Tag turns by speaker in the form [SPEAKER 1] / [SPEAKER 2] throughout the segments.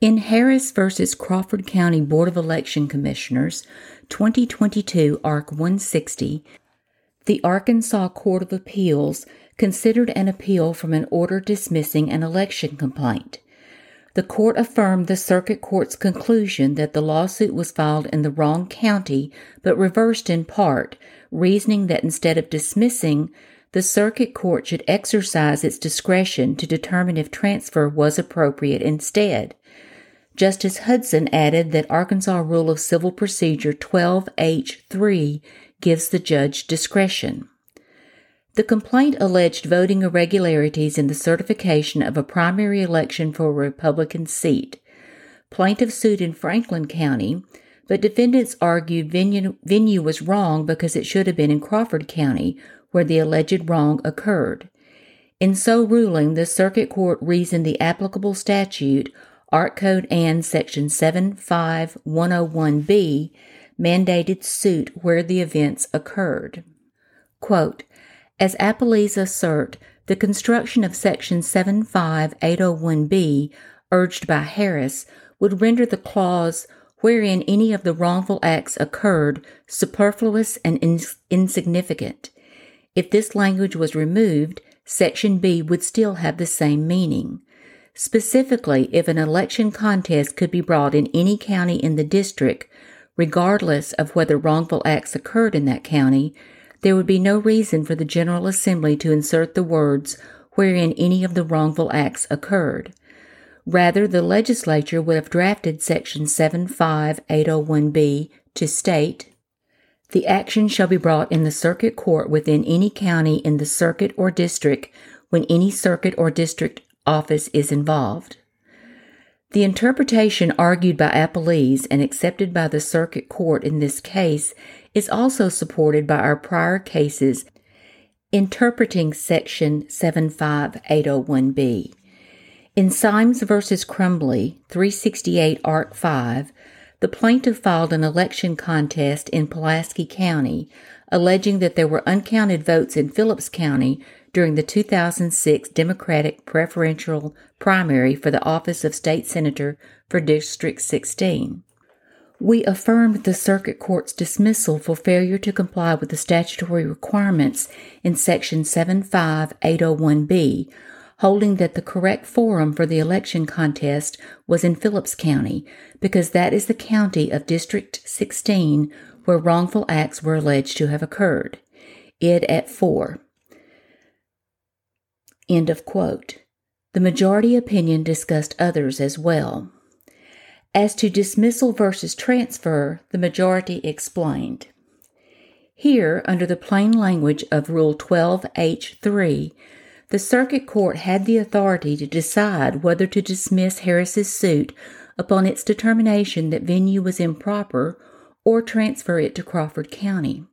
[SPEAKER 1] In Harris v. Crawford County Board of Election Commissioners, 2022 ARC 160, the Arkansas Court of Appeals considered an appeal from an order dismissing an election complaint. The court affirmed the circuit court's conclusion that the lawsuit was filed in the wrong county, but reversed in part, reasoning that instead of dismissing, the circuit court should exercise its discretion to determine if transfer was appropriate instead. Justice Hudson added that Arkansas Rule of Civil Procedure 12H3 gives the judge discretion. The complaint alleged voting irregularities in the certification of a primary election for a Republican seat. Plaintiff sued in Franklin County, but defendants argued venue, venue was wrong because it should have been in Crawford County, where the alleged wrong occurred. In so ruling, the Circuit Court reasoned the applicable statute Ark. Code Ann. Section 75101B mandated suit where the events occurred. Quote, as appellees assert, the construction of Section 75801B, urged by Harris, would render the clause wherein any of the wrongful acts occurred superfluous and ins- insignificant. If this language was removed, Section B would still have the same meaning. Specifically, if an election contest could be brought in any county in the district, regardless of whether wrongful acts occurred in that county, there would be no reason for the General Assembly to insert the words wherein any of the wrongful acts occurred. Rather, the legislature would have drafted Section 75801B to state The action shall be brought in the circuit court within any county in the circuit or district when any circuit or district office is involved. The interpretation argued by appellees and accepted by the circuit court in this case is also supported by our prior cases interpreting section 75801B. In Symes v. Crumbly, 368 Arc 5, the plaintiff filed an election contest in Pulaski County, alleging that there were uncounted votes in Phillips County during the 2006 Democratic preferential primary for the office of state senator for District 16. We affirmed the circuit court's dismissal for failure to comply with the statutory requirements in section 75801B, holding that the correct forum for the election contest was in Phillips County because that is the county of District 16 where wrongful acts were alleged to have occurred. Id at 4. End of quote. The majority opinion discussed others as well. As to dismissal versus transfer, the majority explained. Here, under the plain language of Rule 12H3, the Circuit Court had the authority to decide whether to dismiss Harris's suit upon its determination that venue was improper or transfer it to Crawford County.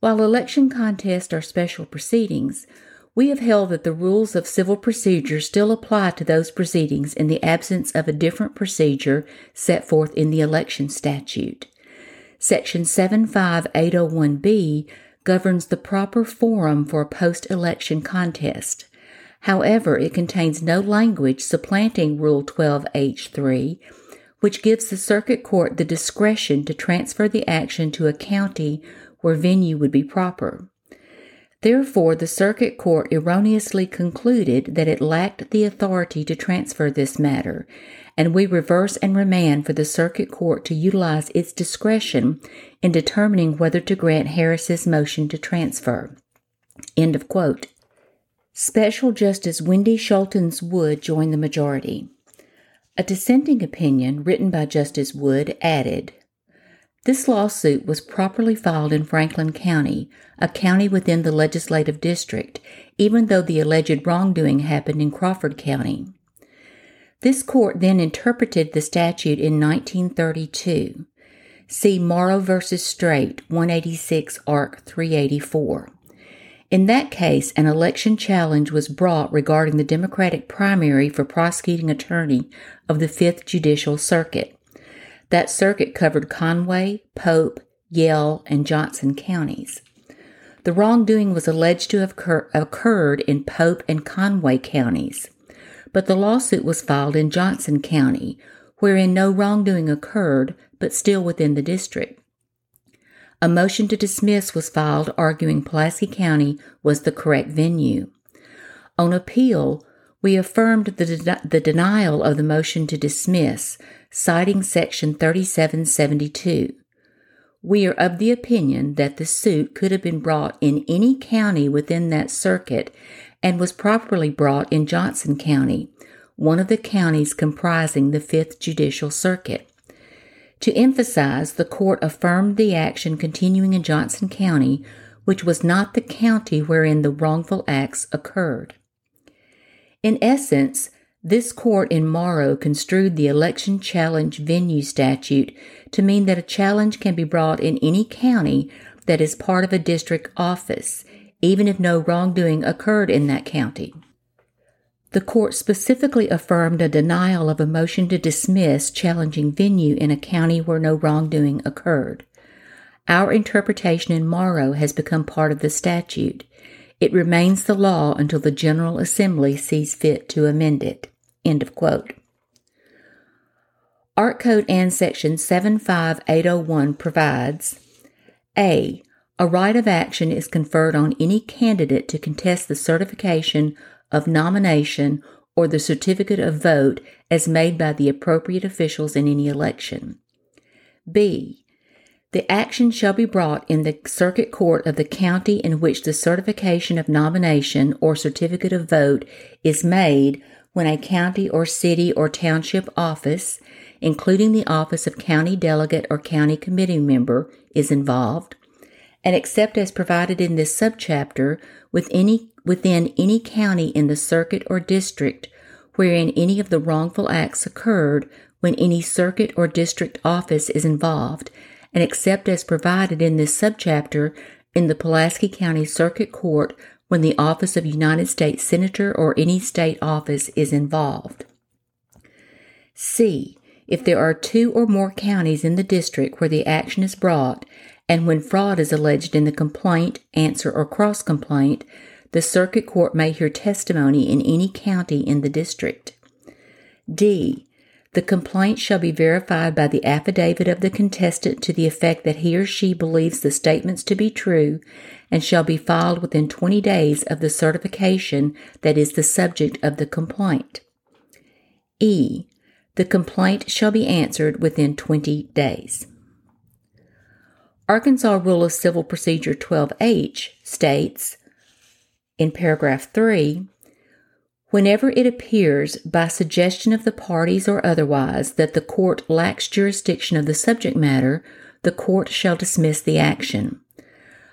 [SPEAKER 1] While election contests are special proceedings, we have held that the rules of civil procedure still apply to those proceedings in the absence of a different procedure set forth in the election statute. Section 75801B governs the proper forum for a post election contest. However, it contains no language supplanting Rule 12H3, which gives the Circuit Court the discretion to transfer the action to a county where venue would be proper. Therefore, the Circuit Court erroneously concluded that it lacked the authority to transfer this matter, and we reverse and remand for the Circuit Court to utilize its discretion in determining whether to grant Harris's motion to transfer. End of quote. Special Justice Wendy Schultens Wood joined the majority. A dissenting opinion written by Justice Wood added, this lawsuit was properly filed in Franklin County, a county within the legislative district, even though the alleged wrongdoing happened in Crawford County. This court then interpreted the statute in 1932. See Morrow v. Strait, 186 Arc 384. In that case, an election challenge was brought regarding the Democratic primary for prosecuting attorney of the Fifth Judicial Circuit. That circuit covered Conway, Pope, Yell, and Johnson counties. The wrongdoing was alleged to have occurred in Pope and Conway counties. but the lawsuit was filed in Johnson County, wherein no wrongdoing occurred, but still within the district. A motion to dismiss was filed arguing Pulaski County was the correct venue. On appeal, we affirmed the, de- the denial of the motion to dismiss, citing Section 3772. We are of the opinion that the suit could have been brought in any county within that circuit and was properly brought in Johnson County, one of the counties comprising the Fifth Judicial Circuit. To emphasize, the court affirmed the action continuing in Johnson County, which was not the county wherein the wrongful acts occurred. In essence, this court in Morrow construed the election challenge venue statute to mean that a challenge can be brought in any county that is part of a district office, even if no wrongdoing occurred in that county. The court specifically affirmed a denial of a motion to dismiss challenging venue in a county where no wrongdoing occurred. Our interpretation in Morrow has become part of the statute, it remains the law until the General Assembly sees fit to amend it. End of quote. Ark. Code Ann. Section 75801 provides A. A right of action is conferred on any candidate to contest the certification of nomination or the certificate of vote as made by the appropriate officials in any election. B. The action shall be brought in the circuit court of the county in which the certification of nomination or certificate of vote is made when a county or city or township office, including the office of county delegate or county committee member, is involved, and except as provided in this subchapter with any, within any county in the circuit or district wherein any of the wrongful acts occurred when any circuit or district office is involved and except as provided in this subchapter in the Pulaski County Circuit Court when the office of United States Senator or any state office is involved. C. If there are two or more counties in the district where the action is brought, and when fraud is alleged in the complaint, answer, or cross complaint, the circuit court may hear testimony in any county in the district. D. The complaint shall be verified by the affidavit of the contestant to the effect that he or she believes the statements to be true and shall be filed within 20 days of the certification that is the subject of the complaint. E. The complaint shall be answered within 20 days. Arkansas Rule of Civil Procedure 12H states in paragraph 3 Whenever it appears, by suggestion of the parties or otherwise, that the court lacks jurisdiction of the subject matter, the court shall dismiss the action.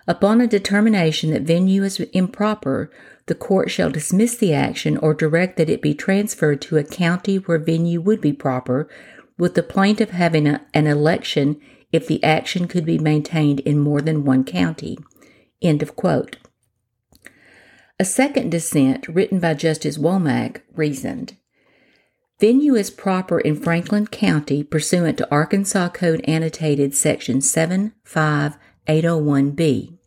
[SPEAKER 1] Upon a determination that venue is improper, the court shall dismiss the action or direct that it be transferred to a county where venue would be proper, with the plaintiff having a, an election if the action could be maintained in more than one county. End of quote. A second dissent, written by Justice Womack, reasoned Venue is proper in Franklin County pursuant to Arkansas Code Annotated Section 75801B.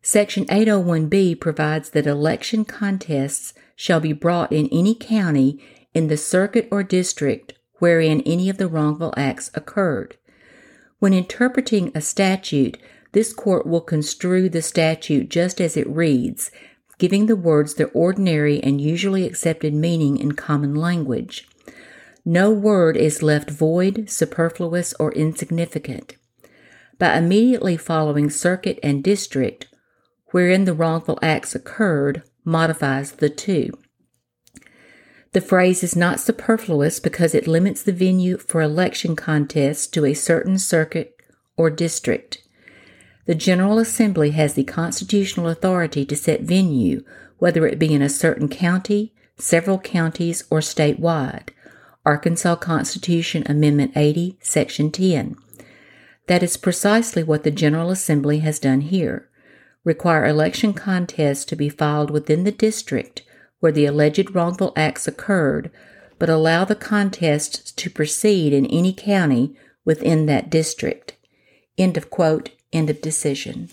[SPEAKER 1] Section 801B provides that election contests shall be brought in any county in the circuit or district wherein any of the wrongful acts occurred. When interpreting a statute, this court will construe the statute just as it reads giving the words their ordinary and usually accepted meaning in common language. No word is left void, superfluous, or insignificant. By immediately following circuit and district, wherein the wrongful acts occurred, modifies the two. The phrase is not superfluous because it limits the venue for election contests to a certain circuit or district. The General Assembly has the constitutional authority to set venue, whether it be in a certain county, several counties, or statewide. Arkansas Constitution Amendment 80, Section 10. That is precisely what the General Assembly has done here. Require election contests to be filed within the district where the alleged wrongful acts occurred, but allow the contests to proceed in any county within that district. End of quote. End of decision.